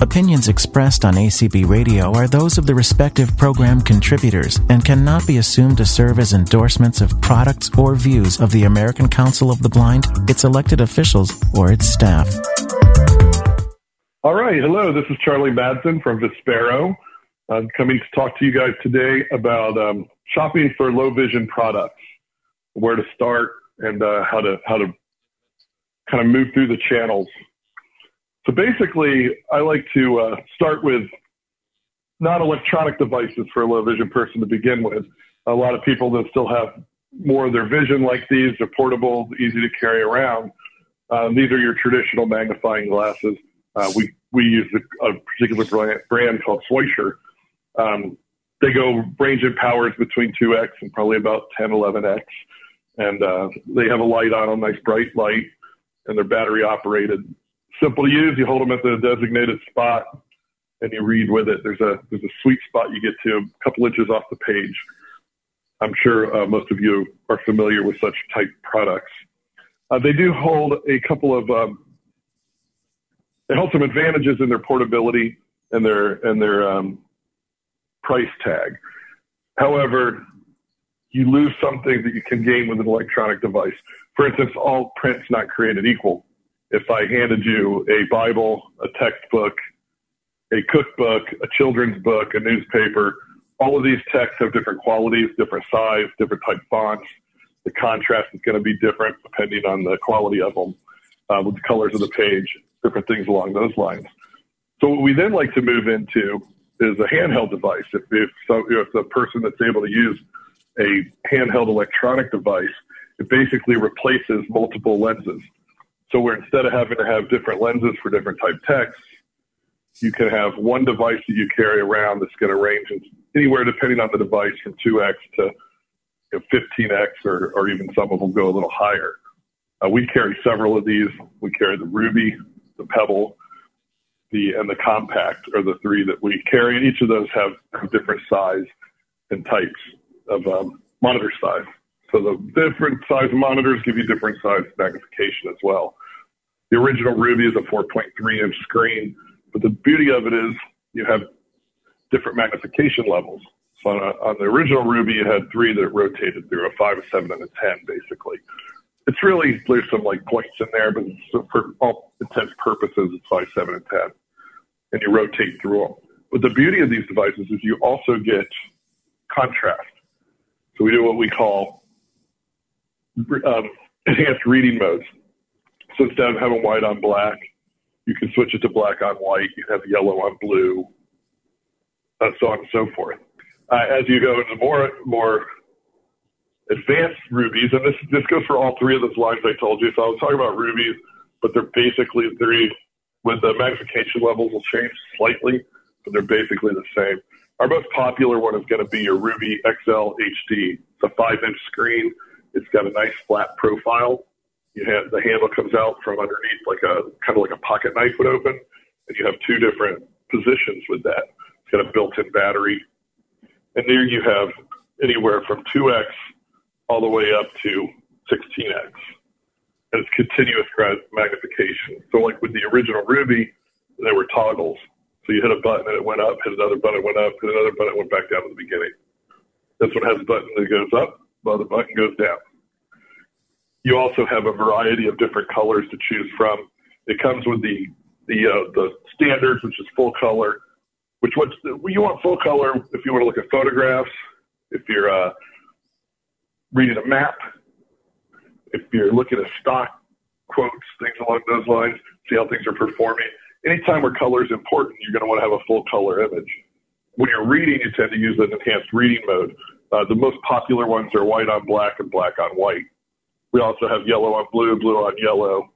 Opinions expressed on ACB Radio are those of the respective program contributors and cannot be assumed to serve as endorsements of products or views of the American Council of the Blind, its elected officials, or its staff. All right. Hello, this is Charlie Madsen from Vispero. I'm coming to talk to you guys today about um, shopping for low vision products, where to start, and uh, how to how to kind of move through the channels so basically, I like to uh, start with non-electronic devices for a low vision person to begin with. A lot of people that still have more of their vision like these, they're portable, easy to carry around. Um, these are your traditional magnifying glasses. Uh, we, we use a, a particular brand, called Schweizer. Um, they go range in powers between 2x and probably about 10, 11x. And uh, they have a light on them, nice bright light, and they're battery operated simple to use. You hold them at the designated spot and you read with it. There's a there's a sweet spot you get to a couple inches off the page. I'm sure uh, most of you are familiar with such type products. Uh, they do hold a couple of um, they hold some advantages in their portability and their and their um, price tag. However, you lose something that you can gain with an electronic device. For instance, all print's not created equal if I handed you a Bible, a textbook, a cookbook, a children's book, a newspaper, all of these texts have different qualities, different size, different type fonts. The contrast is going to be different depending on the quality of them, uh, with the colors of the page, different things along those lines. So what we then like to move into is a handheld device. If, if, so, if the person that's able to use a handheld electronic device, it basically replaces multiple lenses. So where instead of having to have different lenses for different type texts, you can have one device that you carry around that's going to range anywhere, depending on the device, from 2x to you know, 15x, or, or even some of them go a little higher. Uh, we carry several of these. We carry the Ruby, the Pebble, the and the Compact are the three that we carry, and each of those have different size and types of um, monitor size. So the different size monitors give you different size magnification as well. The original Ruby is a 4.3 inch screen, but the beauty of it is you have different magnification levels. So on, a, on the original Ruby, you had three that rotated through a five, a seven, and a 10, basically. It's really, there's some like points in there, but for all intents purposes, it's five, seven, and 10. And you rotate through them. But the beauty of these devices is you also get contrast. So we do what we call um, enhanced reading modes. So instead of having white on black, you can switch it to black on white. You have yellow on blue, uh, so on and so forth. Uh, as you go into more more advanced rubies, and this this goes for all three of those lines I told you. So I was talking about rubies, but they're basically three. With the magnification levels will change slightly, but they're basically the same. Our most popular one is going to be your Ruby XL HD. It's a five-inch screen. It's got a nice flat profile you have the handle comes out from underneath like a kind of like a pocket knife would open, and you have two different positions with that. It's got a built-in battery, and there you have anywhere from 2x all the way up to 16x, and it's continuous magnification. So like with the original Ruby, there were toggles. So you hit a button and it went up, hit another button, it went up, hit another button, it went back down to the beginning. This one has a button that goes up, the other button goes down. You also have a variety of different colors to choose from. It comes with the the uh, the standards, which is full color. Which what's the, you want full color if you want to look at photographs, if you're uh, reading a map, if you're looking at stock quotes, things along those lines, see how things are performing. Anytime where color is important, you're going to want to have a full color image. When you're reading, you tend to use an enhanced reading mode. Uh, the most popular ones are white on black and black on white. We also have yellow on blue, blue on yellow.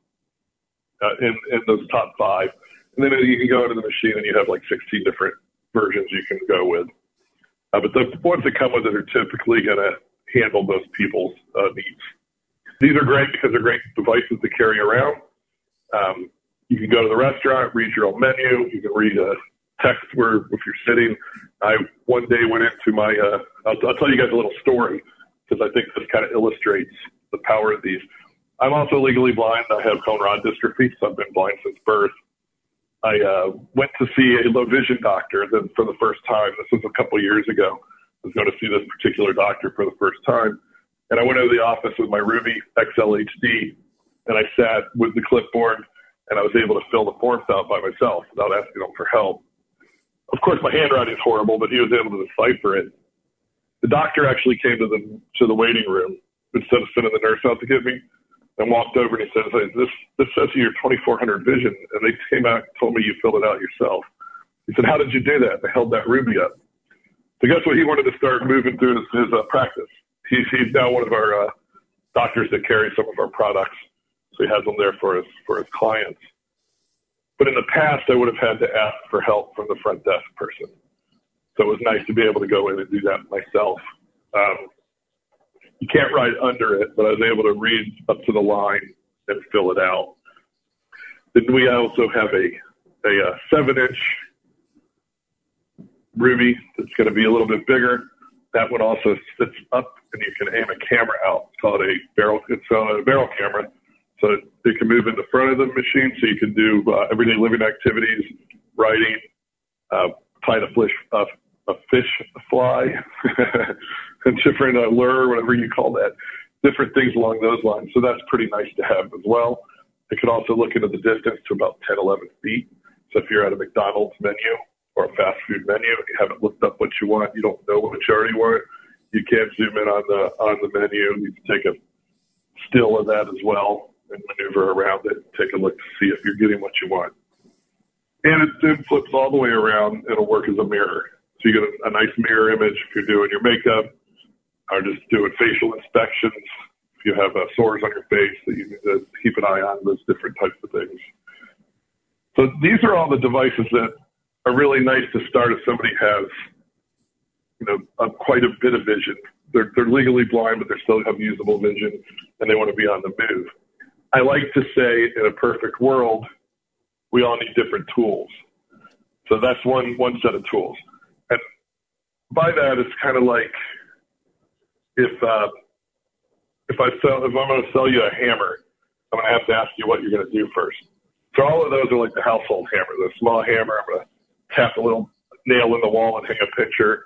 uh, in, in those top five. And then you can go into the machine and you have like 16 different versions you can go with. Uh, but the ones that come with it are typically going to handle most people's uh, needs. These are great because they're great devices to carry around. Um, you can go to the restaurant, read your own menu. You can read a text where if you're sitting. I one day went into my. Uh, I'll, I'll tell you guys a little story because I think this kind of illustrates the power of these. I'm also legally blind. I have cone rod dystrophy, so I've been blind since birth. I uh, went to see a low vision doctor then for the first time. This was a couple years ago. I was going to see this particular doctor for the first time. And I went into the office with my Ruby XL HD and I sat with the clipboard and I was able to fill the forms out by myself without asking them for help. Of course, my handwriting is horrible, but he was able to decipher it. The doctor actually came to the to the waiting room instead of sending the nurse out to get me and walked over and he says, "This this says you're 2400 vision," and they came out and told me you filled it out yourself. He said, "How did you do that?" I held that ruby up. So guess what? He wanted to start moving through his, his uh, practice. He's he's now one of our uh, doctors that carry some of our products, so he has them there for his for his clients. But in the past, I would have had to ask for help from the front desk person. So it was nice to be able to go in and do that myself. Um, you can't write under it, but I was able to read up to the line and fill it out. Then we also have a a, a seven inch ruby that's going to be a little bit bigger. That one also sits up, and you can aim a camera out. It's called a barrel. It's a barrel camera, so it can move in the front of the machine, so you can do uh, everyday living activities, writing, uh, tying a fish, uh, a fish fly, a different uh, lure, whatever you call that, different things along those lines. So that's pretty nice to have as well. It could also look into the distance to about 10, 11 feet. So if you're at a McDonald's menu or a fast food menu, and you haven't looked up what you want, you don't know what you already want, you can zoom in on the on the menu. You can take a still of that as well and maneuver around it. Take a look to see if you're getting what you want. And it then flips all the way around. It'll work as a mirror. So you get a, a nice mirror image if you're doing your makeup or just doing facial inspections. If you have uh, sores on your face that you need to keep an eye on, those different types of things. So these are all the devices that are really nice to start if somebody has, you know, a, quite a bit of vision. They're, they're legally blind, but they still have usable vision and they want to be on the move. I like to say in a perfect world, we all need different tools. So that's one, one set of tools by that, it's kind of like if uh, if I sell if I'm going to sell you a hammer, I'm going to have to ask you what you're going to do first. So all of those are like the household hammer, the small hammer. I'm going to tap a little nail in the wall and hang a picture.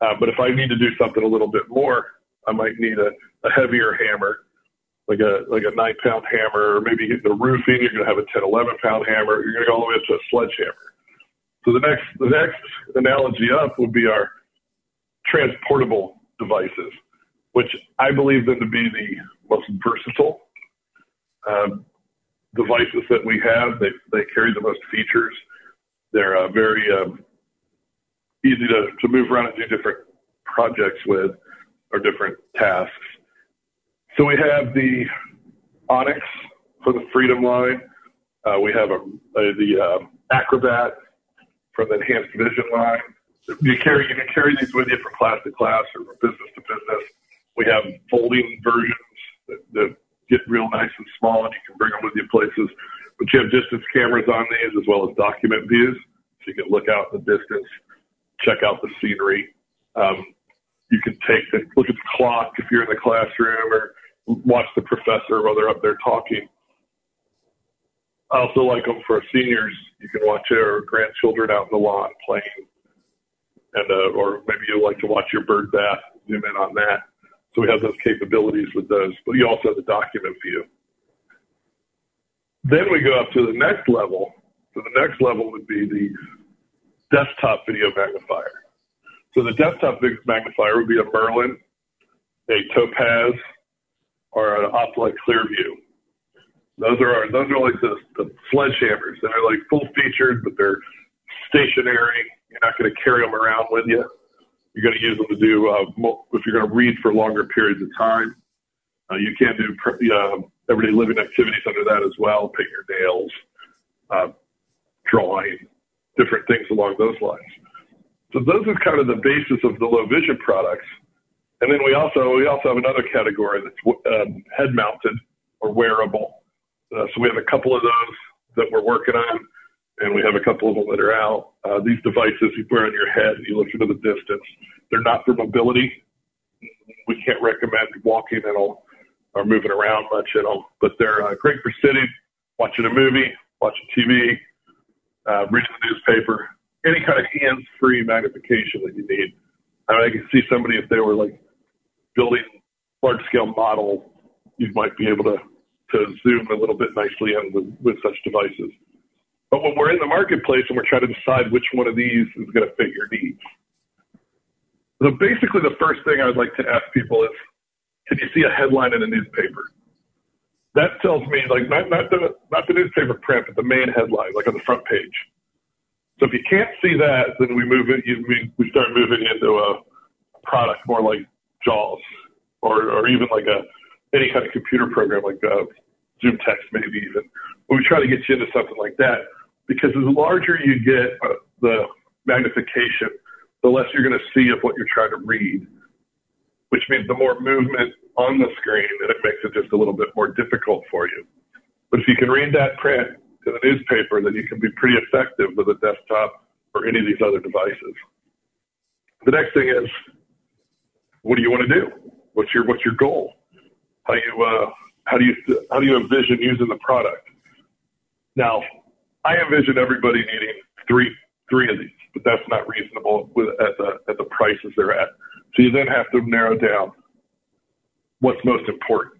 Uh, but if I need to do something a little bit more, I might need a, a heavier hammer, like a like a nine pound hammer, or maybe the roofing. You're going to have a 10, 11 pound hammer. You're going to go all the way up to a sledgehammer. So the next the next analogy up would be our transportable devices, which I believe them to be the most versatile um, devices that we have. They, they carry the most features. They're uh, very um, easy to, to move around and do different projects with or different tasks. So we have the Onyx for the Freedom line. Uh, we have a, a the uh, Acrobat for the Enhanced Vision line you carry you can carry these with you from class to class or from business to business. We have folding versions that, that get real nice and small, and you can bring them with you places. But you have distance cameras on these as well as document views, so you can look out the distance, check out the scenery. Um, you can take the look at the clock if you're in the classroom or watch the professor while they're up there talking. I also like them for seniors. You can watch your grandchildren out in the lawn playing and uh, or maybe you like to watch your bird bath, zoom in on that. So we have those capabilities with those, but you also have the document view. Then we go up to the next level. So the next level would be the desktop video magnifier. So the desktop video magnifier would be a Merlin, a Topaz, or an Optelec Clearview. Those are our, those are like the, the sledgehammers. They're like full featured, but they're stationary you're not going to carry them around with you. You're going to use them to do, uh, if you're going to read for longer periods of time. Uh, you can do uh, everyday living activities under that as well, paint your nails, uh, drawing, different things along those lines. So those are kind of the basis of the low vision products. And then we also we also have another category that's um, head mounted or wearable. Uh, so we have a couple of those that we're working on, and we have a couple of them that are out. Uh, these devices you wear on your head, and you look into the distance. They're not for mobility. We can't recommend walking in them or moving around much in them, but they're uh, great for sitting, watching a movie, watching TV, uh, reading the newspaper, any kind of hands-free magnification that you need. I mean, I can see somebody if they were like building large-scale model, you might be able to to zoom a little bit nicely in with, with such devices. But when we're in the marketplace and we're trying to decide which one of these is going to fit your needs, so basically the first thing I would like to ask people is, can you see a headline in a newspaper? That tells me like not not the not the newspaper print, but the main headline, like on the front page. So if you can't see that, then we move it. We, we start moving into a product more like JAWS, or or even like a any kind of computer program like uh, Zoom Text, maybe even. But we try to get you into something like that because the larger you get uh, the magnification, the less you're going to see of what you're trying to read, which means the more movement on the screen, and it makes it just a little bit more difficult for you. But if you can read that print in the newspaper, then you can be pretty effective with a desktop or any of these other devices. The next thing is, what do you want to do? What's your what's your goal? How you uh, how do you how do you envision using the product? Now, I envision everybody needing three three of these, but that's not reasonable with, at the at the prices they're at. So you then have to narrow down what's most important.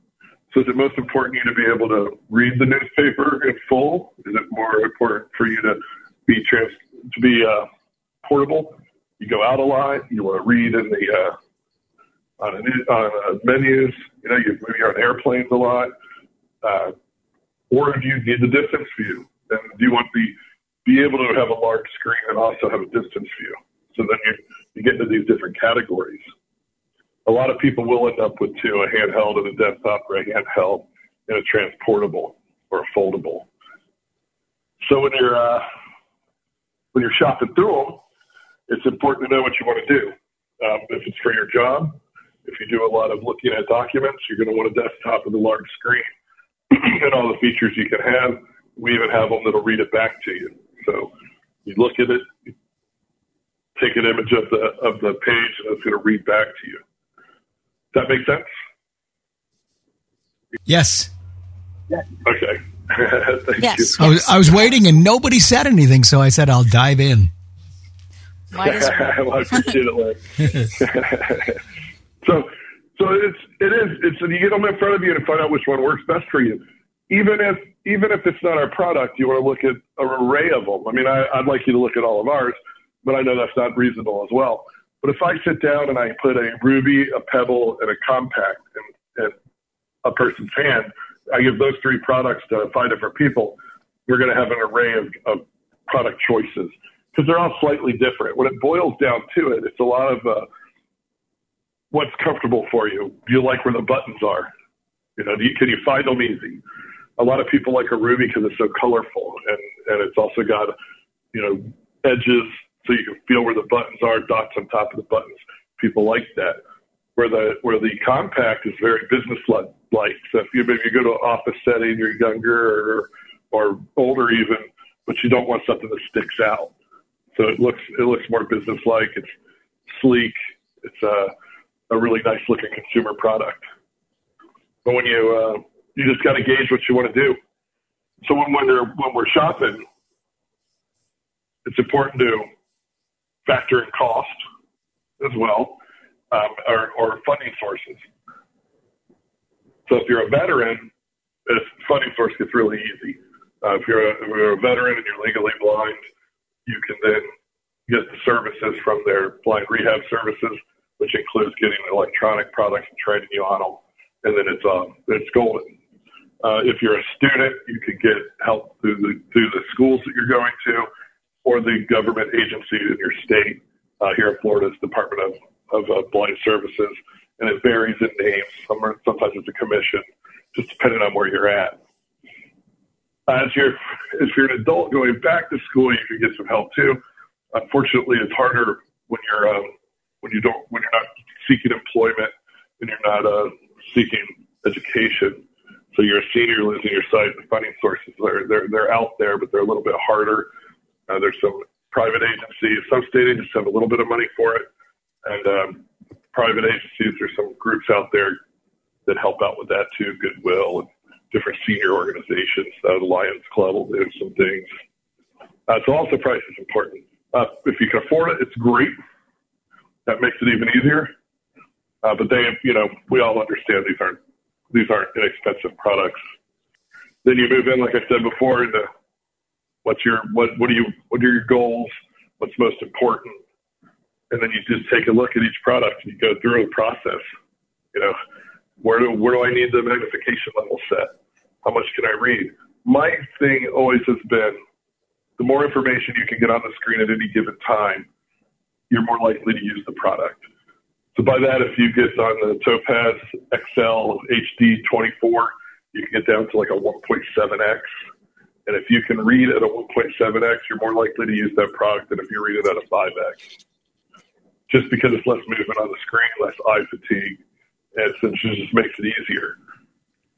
So is it most important you to be able to read the newspaper in full? Is it more important for you to be trans to be uh, portable? You go out a lot. You want to read in the uh, on, a, on uh, menus. You know, you maybe on airplanes a lot. Uh, or if you need the distance view, do you want the be able to have a large screen and also have a distance view? So then you you get into these different categories a lot of people will end up with two, a handheld and a desktop or a handheld and a transportable or a foldable. So when you're, uh, when you're shopping through them, it's important to know what you want to do. Um, if it's for your job, if you do a lot of looking at documents, you're going to want a desktop with a large screen and all the features you can have. We even have them that'll read it back to you. So you look at it, take an image of the of the page, and it's going to read back to you. Does that make sense? Yes. Okay. Thank yes. you. I was, I was waiting and nobody said anything, so I said I'll dive in. Might as well. well, I appreciate it, Larry. so, so it's it is it's you get them in front of you and find out which one works best for you. Even if even if it's not our product, you want to look at an array of them. I mean, I, I'd like you to look at all of ours, but I know that's not reasonable as well. But if I sit down and I put a ruby, a pebble, and a compact in, in a person's hand, I give those three products to five different people. We're going to have an array of, of product choices because they're all slightly different. When it boils down to it, it's a lot of uh, what's comfortable for you. Do you like where the buttons are? You know, you, can you find them easy? A lot of people like a ruby because it's so colorful and, and it's also got, you know, edges so you can feel where the buttons are, dots on top of the buttons. People like that. Where the where the compact is very business like. So if you maybe you go to an office setting, you're younger or or older even, but you don't want something that sticks out. So it looks it looks more business like. It's sleek. It's a a really nice looking consumer product. But when you uh, you just got to gauge what you want to do. So when when, they're, when we're shopping, it's important to factor in cost as well, um, or, or, funding sources. So if you're a veteran, this funding source gets really easy. Uh, if, you're a, if you're a veteran and you're legally blind, you can then get the services from their blind rehab services, which includes getting electronic products and training you on them, and then it's um, it's golden. Uh, if you're a student, you can get help through the through the schools that you're going to or the government agency in your state. Uh, here in Florida's Department of, of uh, Blind Services, and it varies in names. Some are, sometimes it's a commission, just depending on where you're at. Uh, if you're if you're an adult going back to school, you can get some help too. Unfortunately, it's harder when you're um, when you don't when you're not seeking employment and you're not uh, seeking education. So you're a senior losing your sight. The funding sources they're they're they're out there, but they're a little bit harder. Uh, there's some private agencies. Some state agencies have a little bit of money for it, and um, private agencies. There's some groups out there that help out with that too. Goodwill and different senior organizations. Uh, the Lions Club will do some things. Uh, so also price is important. Uh, if you can afford it, it's great. That makes it even easier. Uh, but they, you know, we all understand these aren't these aren't inexpensive products. Then you move in, like I said before, into what's your what what do you what are your goals? What's most important? And then you just take a look at each product and you go through a process. You know, where do where do I need the magnification level set? How much can I read? My thing always has been the more information you can get on the screen at any given time, you're more likely to use the product. So by that, if you get on the Topaz XL HD 24, you can get down to like a 1.7x. And if you can read at a 1.7x, you're more likely to use that product than if you read it at a 5x. Just because it's less movement on the screen, less eye fatigue, and since it just makes it easier.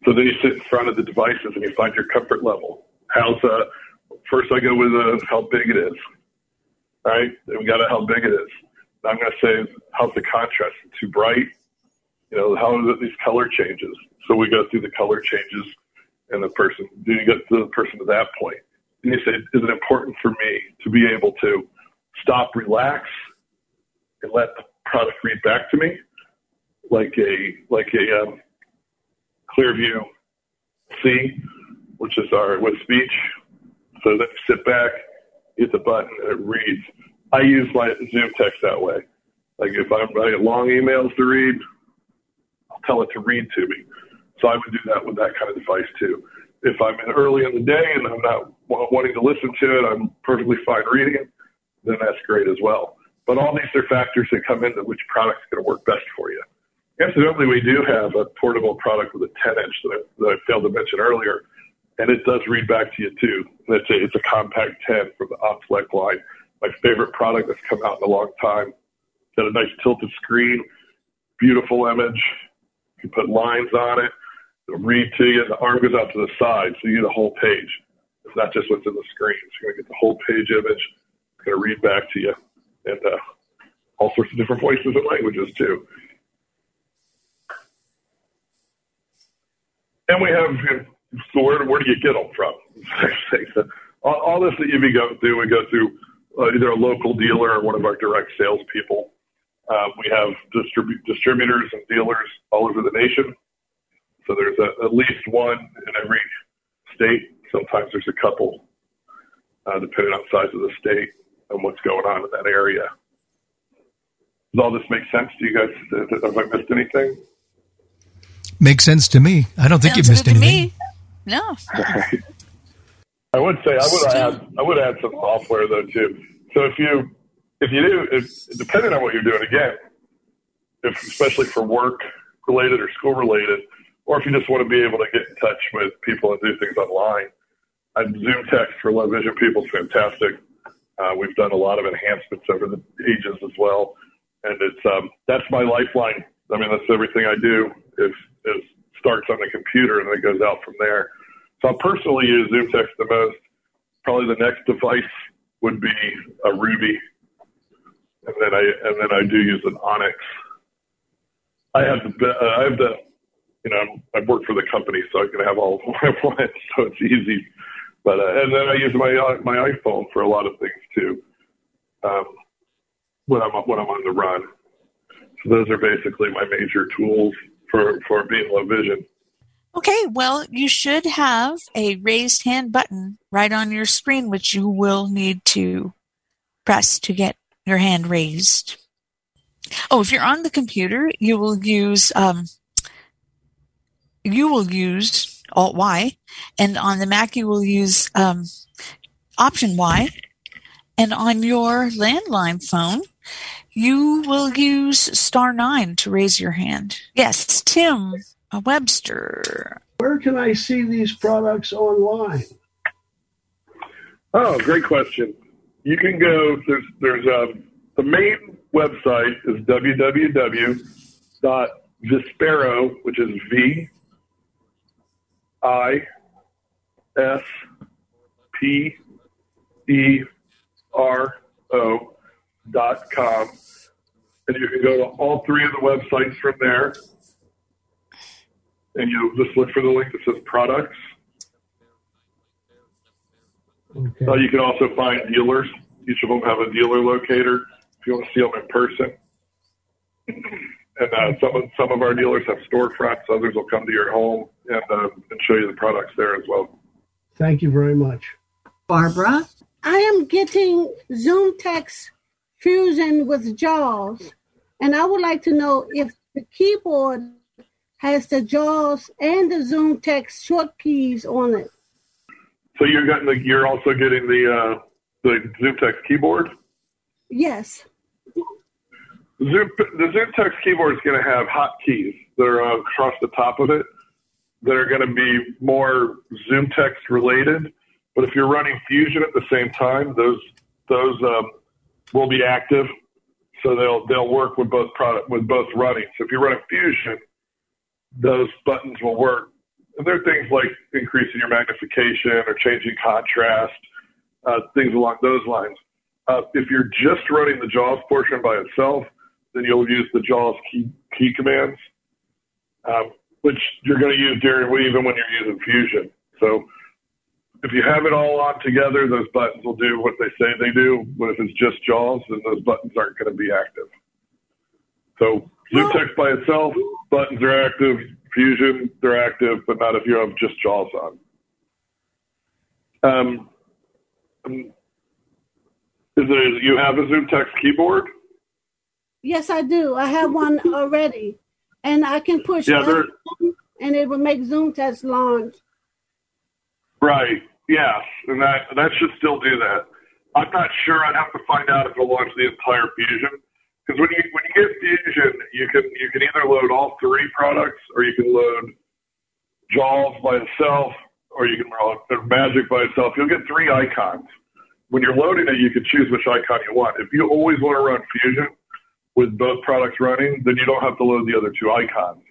So then you sit in front of the devices and you find your comfort level. How's uh, first I go with uh, how big it is, right? Then we got to how big it is. I'm going to say how's the contrast? Too bright? You know, how are these color changes? So we go through the color changes, and the person. Do you get to the person to that point? And you say, is it important for me to be able to stop, relax, and let the product read back to me, like a like a um, Clearview C, which is our with speech. So then you sit back, hit the button, and it reads. I use my Zoom text that way. Like if I'm writing long emails to read, I'll tell it to read to me. So I would do that with that kind of device too. If I'm in early in the day and I'm not wanting to listen to it, I'm perfectly fine reading it, then that's great as well. But all these are factors that come into which product's going to work best for you. Incidentally, we do have a portable product with a 10 inch that I, that I failed to mention earlier, and it does read back to you too. It's a, it's a compact 10 from the Optelec line. My favorite product that's come out in a long time. Got a nice tilted screen, beautiful image. You put lines on it, it'll read to you. The arm goes out to the side, so you get the whole page. It's not just what's in the screen. You're going to get the whole page image. It's going to read back to you. And uh, all sorts of different voices and languages too. And we have, so where, where do you get them from? all, all this that you going through, we go through uh, either a local dealer or one of our direct salespeople. Uh, we have distribu- distributors and dealers all over the nation. So there's a, at least one in every state. Sometimes there's a couple, uh, depending on size of the state and what's going on in that area. Does all this make sense to you guys? Have I missed anything? Makes sense to me. I don't think Sounds you missed good to anything. me. No. I would say I would add I would add some software though too. So if you if you do if depending on what you're doing again, if especially for work related or school related, or if you just want to be able to get in touch with people and do things online, uh, Zoom text for low vision people is fantastic. Uh, we've done a lot of enhancements over the ages as well, and it's um, that's my lifeline. I mean, that's everything I do is is starts on the computer and then it goes out from there. So I personally use Zoom Text the most. Probably the next device would be a Ruby, and then I and then I do use an Onyx. I have the uh, I have the you know I've worked for the company, so I can have all I want, so it's easy. But uh, and then I use my uh, my iPhone for a lot of things too. Um, when I'm when I'm on the run. So those are basically my major tools for for being low vision. Okay, well, you should have a raised hand button right on your screen, which you will need to press to get your hand raised. Oh, if you're on the computer, you will use um, you will use Alt Y, and on the Mac you will use um, Option Y, and on your landline phone you will use star nine to raise your hand. Yes, Tim Uh, Webster. where can I see these products online? Oh, great question. You can go. There's there's a, the main website is www.vispero, which is V I S P E R O dot com. And you can go to all three of the websites from there. And you just look for the link that says products. Okay. Uh, you can also find dealers. Each of them have a dealer locator if you want to see them in person. And uh, some of some of our dealers have storefronts. Others will come to your home and uh, and show you the products there as well. Thank you very much. Barbara? I am getting Zoom Text Fusion with JAWS, and I would like to know if the keyboard has the JAWS and the Zoom Text short keys on it. So you're getting the, you're also getting the uh, the ZoomText keyboard. Yes. Zoom, the ZoomText keyboard is going to have hotkeys that are uh, across the top of it that are going to be more ZoomText related. But if you're running Fusion at the same time, those those um, will be active, so they'll they'll work with both product with both running. So if you're running Fusion, those buttons will work. And there are things like increasing your magnification or changing contrast, uh, things along those lines. Uh, if you're just running the JAWS portion by itself, then you'll use the JAWS key, key commands, um, which you're going to use during even when you're using Fusion. So if you have it all on together, those buttons will do what they say they do. But if it's just JAWS, then those buttons aren't going to be active. So ZoomText by itself, buttons are active. Fusion, they're active, but not if you have just JAWS on. Um, is it, you have a ZoomText keyboard? Yes, I do. I have one already, and I can push Yeah, they're- F1 and it will make Zoom Text launch. Right. Yes, and that that should still do that. I'm not sure. I'd have to find out if it'll launch the entire Fusion. Because when you when you get Fusion, you can you can either load all three products, or you can load JAWS by itself, or you can load Magic by itself. You'll get three icons. When you're loading it, you can choose which icon you want. If you always want to run Fusion with both products running, then you don't have to load the other two icons.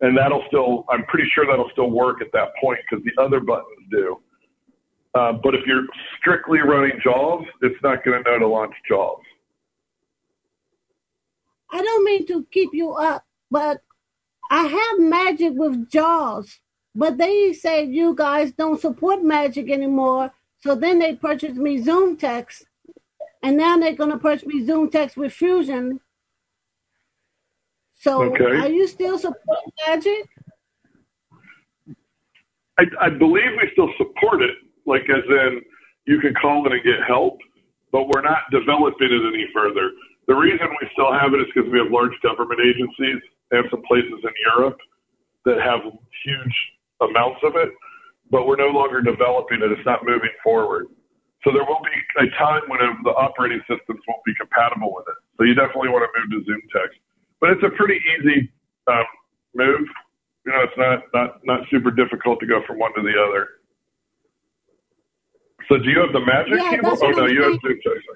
And that'll still, I'm pretty sure that'll still work at that point because the other buttons do. Uh, but if you're strictly running JAWS, it's not going to know to launch JAWS. I don't mean to keep you up, but I have Magic with JAWS, but they said you guys don't support Magic anymore. So then they purchased me Zoom Text, and now they're going to purchase me Zoom Text with Fusion. So Okay. are you still supporting Magic? I, I believe we still support it, like as in you can call in and get help, but we're not developing it any further. The reason we still have it is because we have large government agencies and some places in Europe that have huge amounts of it, but we're no longer developing it. It's not moving forward. So there will be a time when the operating systems won't be compatible with it. So you definitely want to move to Zoom Text, but it's a pretty easy um, move. You know, it's not not not super difficult to go from one to the other. So do you have the Magic Yeah, keyboard? Oh no, you have. Zoom Text.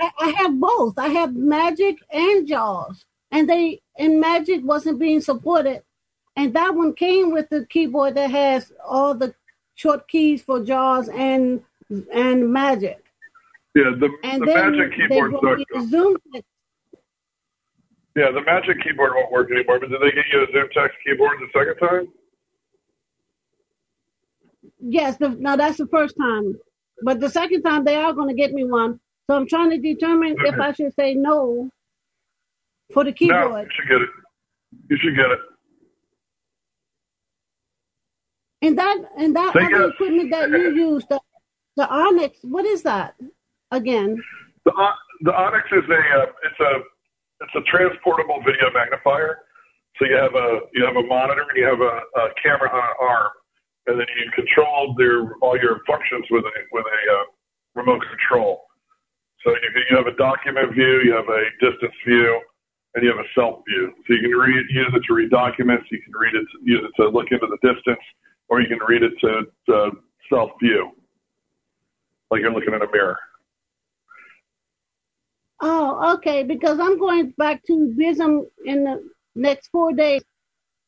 I, have both. I have Magic and JAWS, and they and Magic wasn't being supported, and that one came with the keyboard that has all the short keys for JAWS and and Magic. Yeah, the, And the Magic keyboard. brought me Zoom. Text. Yeah, the Magic keyboard won't work anymore. But did they get you a Zoom Text keyboard the second time? Yes, the, now that's the first time, but the second time they are going to get me one. So I'm trying to determine if I should say no for the No, keyboard. you should get it. You should get it. And that and that other equipment that you use, the the Onyx, what is that again? The the Onyx is a uh, it's a it's a transportable video magnifier. So you have a you have a monitor and you have a, a camera on an arm, and then you control their all your functions with a with a uh, remote control. So you, can- you have a document view, you have a distance view, and you have a self view. So you can read, use it to read documents, you can read it, use it to look into the distance, or you can read it to, to self view, like you're looking in a mirror. Oh, okay. Because I'm going back to Vism in the next four days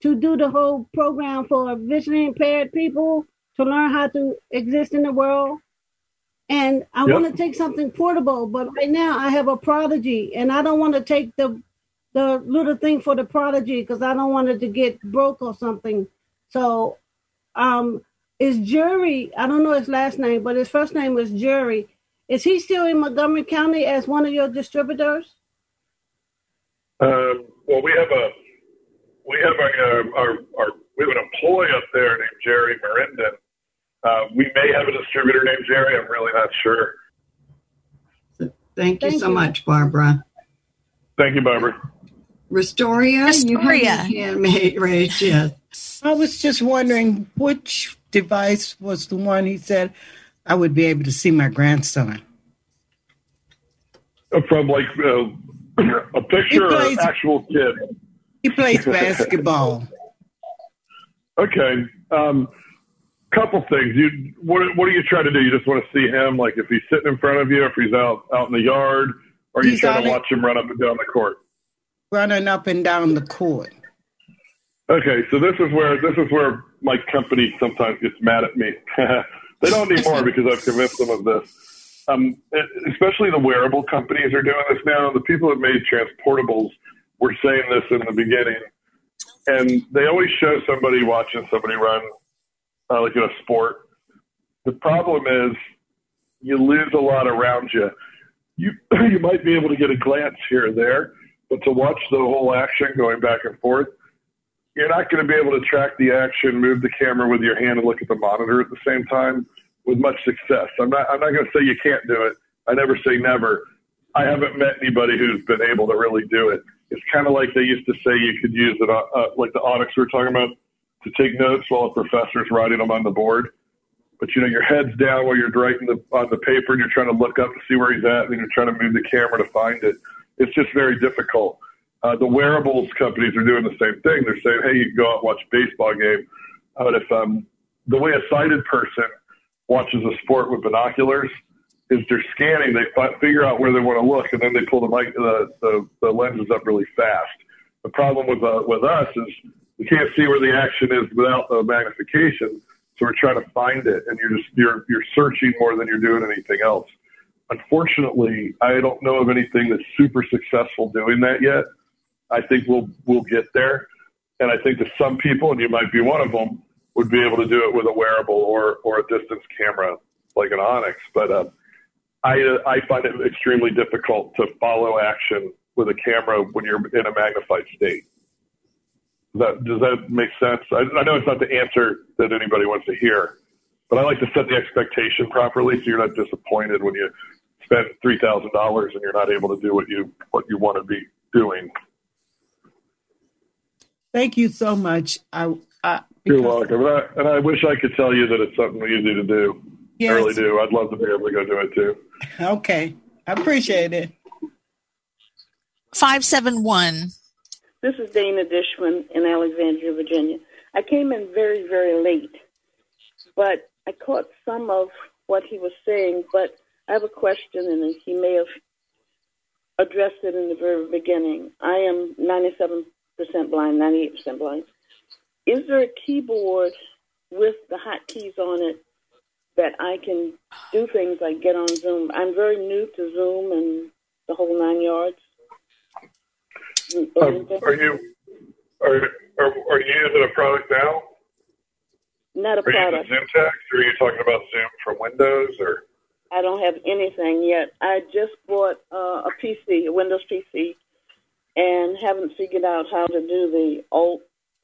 to do the whole program for visually impaired people to learn how to exist in the world. And I Yep. want to take something portable, but right now I have a prodigy, and I don't want to take the the little thing for the prodigy because I don't want it to get broke or something. So, um, is Jury? I don't know his last name, but his first name was Jury. Is he still in Montgomery County as one of your distributors? Um, well, we have a we have a, our, our we have an employee up there named Jerry Marinden. Uh, we may have a distributor named Jerry. I'm really not sure. Thank you Thank so you. much, Barbara. Thank you, Barbara. Restoria, you have Restoria. your hand raised, yes. I was just wondering which device was the one he said I would be able to see my grandson. Uh, From like uh, a picture or plays- an actual kid. He plays basketball. Okay. Um, couple things. You what what do you try to do? You just want to see him, like if he's sitting in front of you, if he's out out in the yard, or you He's trying to watch him run up and down the court. running up and down the court. Okay, so this is where this is where my company sometimes gets mad at me. they don't need more because I've convinced them of this. Um, especially the wearable companies are doing this now. The people that made transportables were saying this in the beginning, and they always show somebody watching somebody run, uh, like in a sport. The problem is you lose a lot around you. You you might be able to get a glance here or there, but to watch the whole action going back and forth, you're not going to be able to track the action, move the camera with your hand, and look at the monitor at the same time with much success. I'm not. I'm not going to say you can't do it. I never say never. I haven't met anybody who's been able to really do it. It's kind of like they used to say you could use it, uh, uh, like the Onyx we were talking about, to take notes while a professor's writing them on the board. But you know, your head's down while you're writing the, on the paper, and you're trying to look up to see where he's at, and then you're trying to move the camera to find it. It's just very difficult. Uh, the wearables companies are doing the same thing. They're saying, hey, you can go out and watch a baseball game. But if um, the way a sighted person watches a sport with binoculars is they're scanning, they fi- figure out where they want to look, and then they pull the, mic, the, the, the lenses up really fast. The problem with, uh, with us is we can't see where the action is without the magnification, so we're trying to find it, and you're just you're you're searching more than you're doing anything else. Unfortunately, I don't know of anything that's super successful doing that yet. I think we'll we'll get there, and I think that some people, and you might be one of them, would be able to do it with a wearable or or a distance camera like an Onyx. But uh, I I find it extremely difficult to follow action with a camera when you're in a magnified state. Does that does that make sense? I, I know it's not the answer that anybody wants to hear, but I like to set the expectation properly so you're not disappointed when you spend three thousand dollars and you're not able to do what you what you want to be doing. Thank you so much. I, I You're welcome, and I, and I wish I could tell you that it's something easy to do. I really do. I'd love to be able to go do it too. Okay. I appreciate it. 571. This is Dana Dishman in Alexandria, Virginia. I came in very, very late, but I caught some of what he was saying. But I have a question, and he may have addressed it in the very beginning. I am 97% blind, 98% blind. Is there a keyboard with the hotkeys on it that I can do things like get on Zoom? I'm very new to Zoom and the whole nine yards. Um, are you are, are are you using a product now? Not a Are you using product. Zoom text, or are you talking about Zoom from Windows? Or I don't have anything yet. I just bought uh, a PC, a Windows PC, and haven't figured out how to do the Alt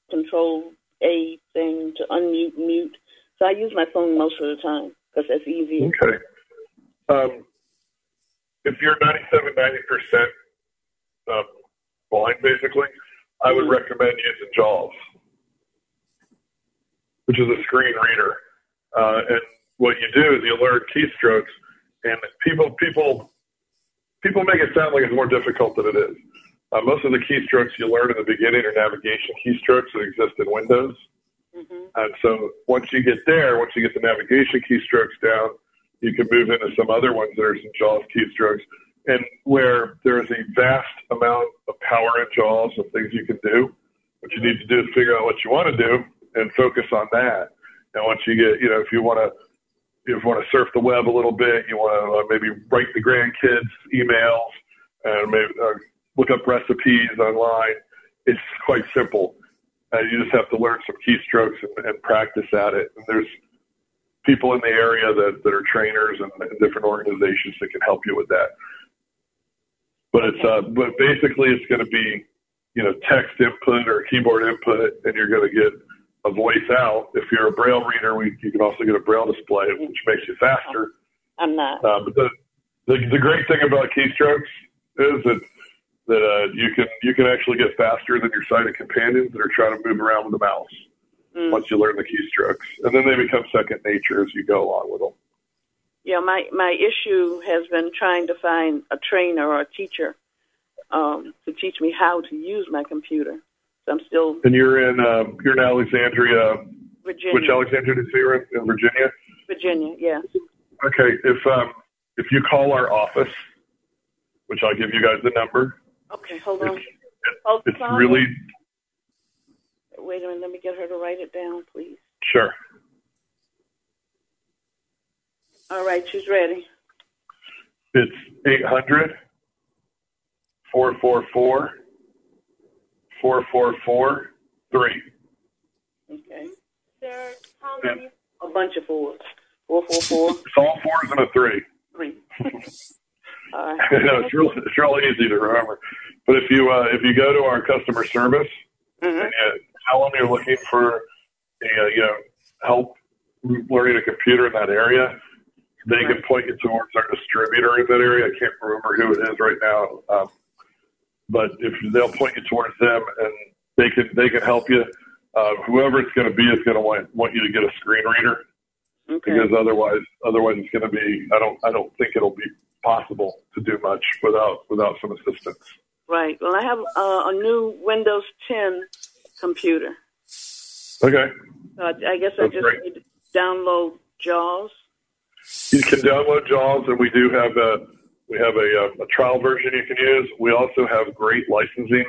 Control A thing to unmute, mute. So I use my phone most of the time because that's easier. okay, um, if you're 97, 90 percent um, blind, basically, I would recommend using JAWS, which is a screen reader. Uh, and what you do is you learn keystrokes, and people people people make it sound like it's more difficult than it is. Uh, most of the keystrokes you learn in the beginning are navigation keystrokes that exist in Windows. Mm-hmm. And so once you get there, once you get the navigation keystrokes down, you can move into some other ones that are some JAWS keystrokes. And where there is a vast amount of power in JAWS of things you can do, what you need to do is figure out what you want to do and focus on that. And once you get, you know, if you want to, if you want to surf the web a little bit, you want to uh, maybe write the grandkids emails and maybe uh, look up recipes online. It's quite simple. Uh, you just have to learn some keystrokes and, and practice at it. And there's people in the area that, that are trainers and, and different organizations that can help you with that. But it's uh, but basically it's going to be you know text input or keyboard input, and you're going to get a voice out. If you're a braille reader, we, you can also get a braille display, which makes you faster. I'm not. Uh, but the, the the great thing about keystrokes is that that uh, you can you can actually get faster than your sighted companions that are trying to move around with the mouse Mm. once you learn the keystrokes, and then they become second nature as you go along with them. Yeah, my my issue has been trying to find a trainer or a teacher um, to teach me how to use my computer. So I'm still And you're in uh, you're in Alexandria. Virginia. Which Alexandria did you say in, in Virginia? Virginia. Yeah. Okay, if um, if you call our office, which I'll give you guys the number, Okay, hold on. Hold it's really Wait a minute. Let me get her to write it down, please. sure. All right, she's ready. It's 800 444 4443. Okay. Sir, how many? A bunch of fours. Four, four, four, It's all fours and a three. three. All right. no, it's real it's real easy to remember. But if you uh, if you go to our customer service Mm-hmm. and you tell them you're looking for a, uh, you know help learning a computer in that area, they can point you towards our distributor in that area. I can't remember who it is right now, um, but if they'll point you towards them and they can they can help you. Uh, whoever it's going to be is going to want want you to get a screen reader Okay. because otherwise otherwise it's going to be I don't I don't think it'll be possible to do much without without some assistance. Right. Well, I have uh, a new Windows 10 computer. Okay, So I, I guess I just great. need to download JAWS. You can download JAWS, and we do have a we have a, uh, a trial version you can use. We also have great licensing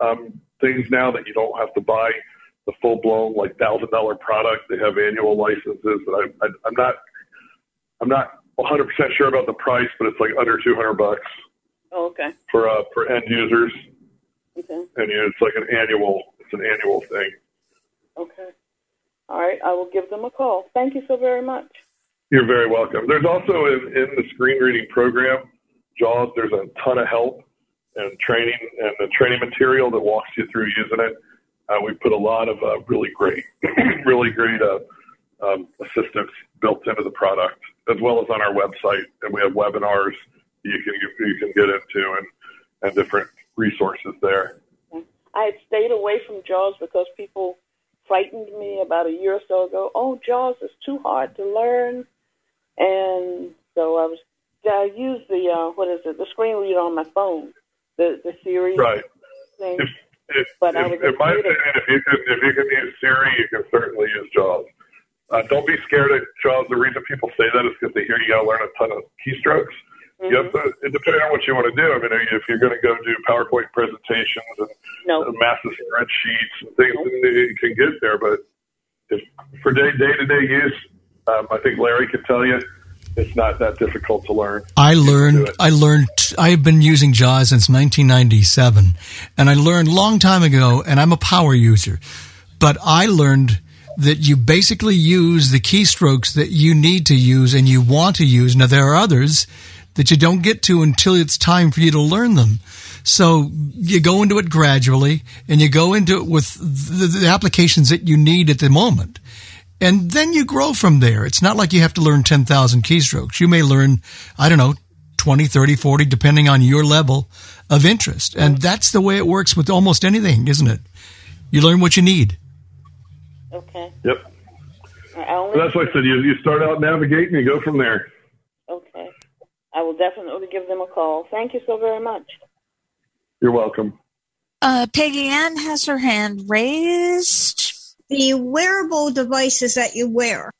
um, things now that you don't have to buy the full blown like thousand dollar product. They have annual licenses, but I, I, I'm not I'm not 100 percent sure about the price, but it's like under 200 bucks Oh, okay. for uh, for end users, Okay. and you know, it's like an annual it's an annual thing. Okay. All right. I will give them a call. Thank you so very much. You're very welcome. There's also in, in the screen reading program, JAWS, there's a ton of help and training and the training material that walks you through using it. Uh, we put a lot of uh, really great, really great uh, um, assistance built into the product, as well as on our website. And we have webinars you can you can get into and, and different resources there. I had stayed away from JAWS because people frightened me about a year or so ago. Oh, JAWS is too hard to learn, and so I was. I used the uh, what is it? The screen reader on my phone, the the Siri Right. thing. If, if, But I if, was in my opinion, if you can if you can use Siri, you can certainly use JAWS. Uh, don't be scared of JAWS. The reason people say that is because they hear you got to learn a ton of keystrokes. You have to, it depends on what you want to do. I mean, if you're going to go do PowerPoint presentations and No. uh, massive spreadsheets and things, then you can get there. But if for day day to day use, um, I think Larry can tell you it's not that difficult to learn. I learned. I learned. I've been using JAWS since 1997, and I learned long time ago. And I'm a power user, but I learned that you basically use the keystrokes that you need to use and you want to use. Now there are others that you don't get to until it's time for you to learn them. So you go into it gradually, and you go into it with the, the applications that you need at the moment. And then you grow from there. It's not like you have to learn 10,000 keystrokes. You may learn, I don't know, 20, 30, 40, depending on your level of interest. And that's the way it works with almost anything, isn't it? You learn what you need. Okay. Yep. I So only. that's why I said you, you start out navigating, you go from there. Okay. I will definitely give them a call. Thank you so very much. You're welcome. Uh, Peggy Ann has her hand raised. The wearable devices that you wear.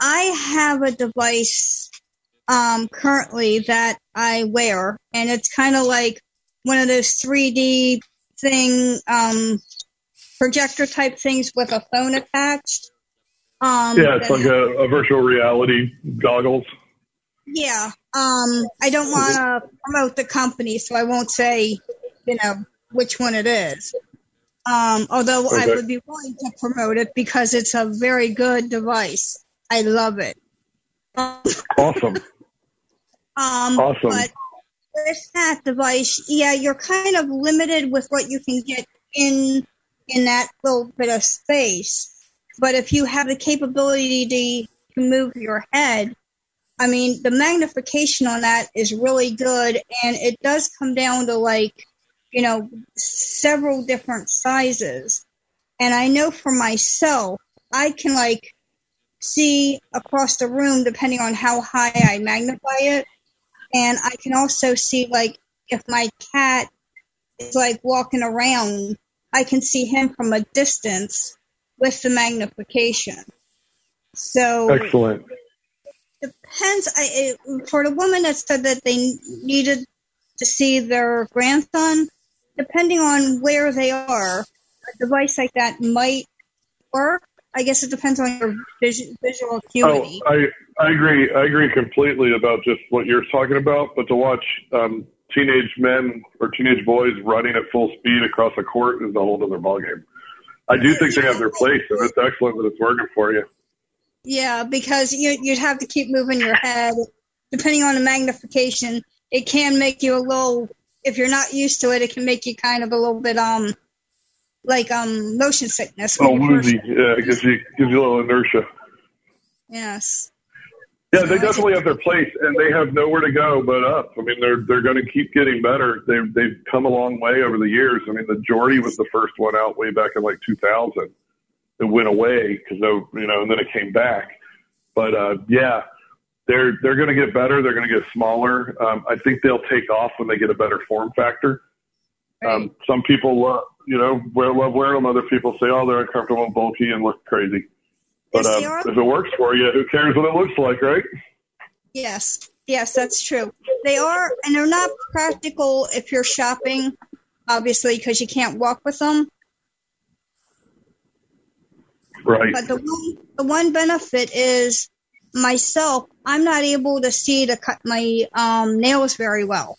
I have a device um, currently that I wear, and it's kind of like one of those 3D thing, um, projector type things with a phone attached. Um, yeah, it's like a, a virtual reality goggles. Yeah. Um, I don't want to promote the company, so I won't say, you know, which one it is. Um, although I would be willing to promote it because it's a very good device. I love it. Awesome. um, Awesome. But with that device, yeah, you're kind of limited with what you can get in in that little bit of space. But if you have the capability to, to move your head, I mean, the magnification on that is really good, and it does come down to like, you know, several different sizes. And I know for myself, I can like see across the room depending on how high I magnify it. And I can also see like if my cat is like walking around, I can see him from a distance with the magnification. So Excellent. depends. I, it, for the woman that said that they needed to see their grandson, depending on where they are, a device like that might work. I guess it depends on your vis- visual acuity. Oh, I I agree. I agree completely about just what you're talking about. But to watch um, teenage men or teenage boys running at full speed across a court is a whole other ballgame. I do think they have their place, and it's excellent that it's working for you. Yeah, because you, you'd have to keep moving your head. Depending on the magnification, it can make you a little. If you're not used to it, it can make you kind of a little bit um, like um, motion sickness. Oh, when you first- woozy. Yeah, it gives you gives you a little inertia. Yes. Yeah, they definitely have their place, and they have nowhere to go but up. I mean, they're they're going to keep getting better. They've they've come a long way over the years. I mean, the Jordy was the first one out way back in like 2000. It went away because you know, and then it came back. But uh, yeah, they're they're going to get better. They're going to get smaller. Um, I think they'll take off when they get a better form factor. Um, some people, uh, you know, wear, love wearing them. Other people say, oh, they're uncomfortable and bulky and look crazy. But Yes, um, if it works for you, who cares what it looks like, right? Yes, yes, that's true. They are, and they're not practical if you're shopping, obviously, because you can't walk with them. Right. But the one, the one benefit is myself. I'm not able to see to cut my um, nails very well.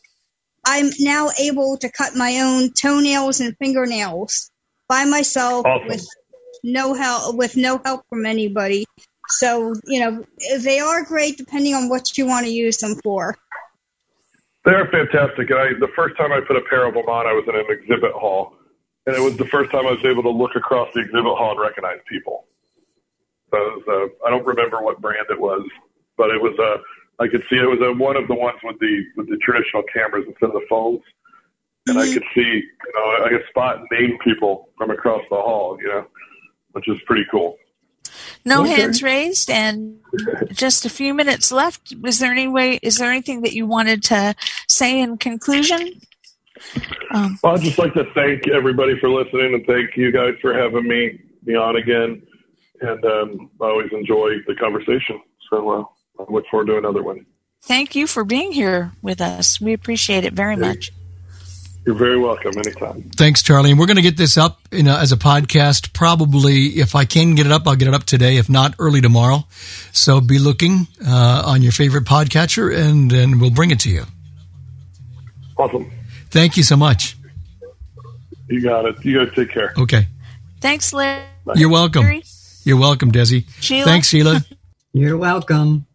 I'm now able to cut my own toenails and fingernails by myself Awesome. with no help with no help from anybody. So you know they are great depending on what you want to use them for. They're fantastic. And I, the first time I put a pair of them on, I was in an exhibit hall, and it was the first time I was able to look across the exhibit hall and recognize people. So it was, uh, I don't remember what brand it was, but it was. Uh, I could see it was uh, one of the ones with the with the traditional cameras instead of the phones, and I could see, you know, I could spot name people from across the hall, you know, which is pretty cool. No Okay. hands raised, and just a few minutes left. Is there any way? Is there anything that you wanted to say in conclusion? Um, Well, I'd just like to thank everybody for listening and thank you guys for having me be on again. And um, I always enjoy the conversation. So uh, I look forward to another one. thank you for being here with us. We appreciate it very much. You're very welcome anytime. Thanks, Charlie. And we're going to get this up in a, as a podcast. Probably, if I can get it up, I'll get it up today. If not, early tomorrow. So be looking uh, on your favorite podcatcher, and and we'll bring it to you. Awesome. Thank you so much. You got it. You guys take care. Okay, Thanks, Larry. you're welcome. You're welcome, Desi. Sheila? Thanks, Sheila. You're welcome.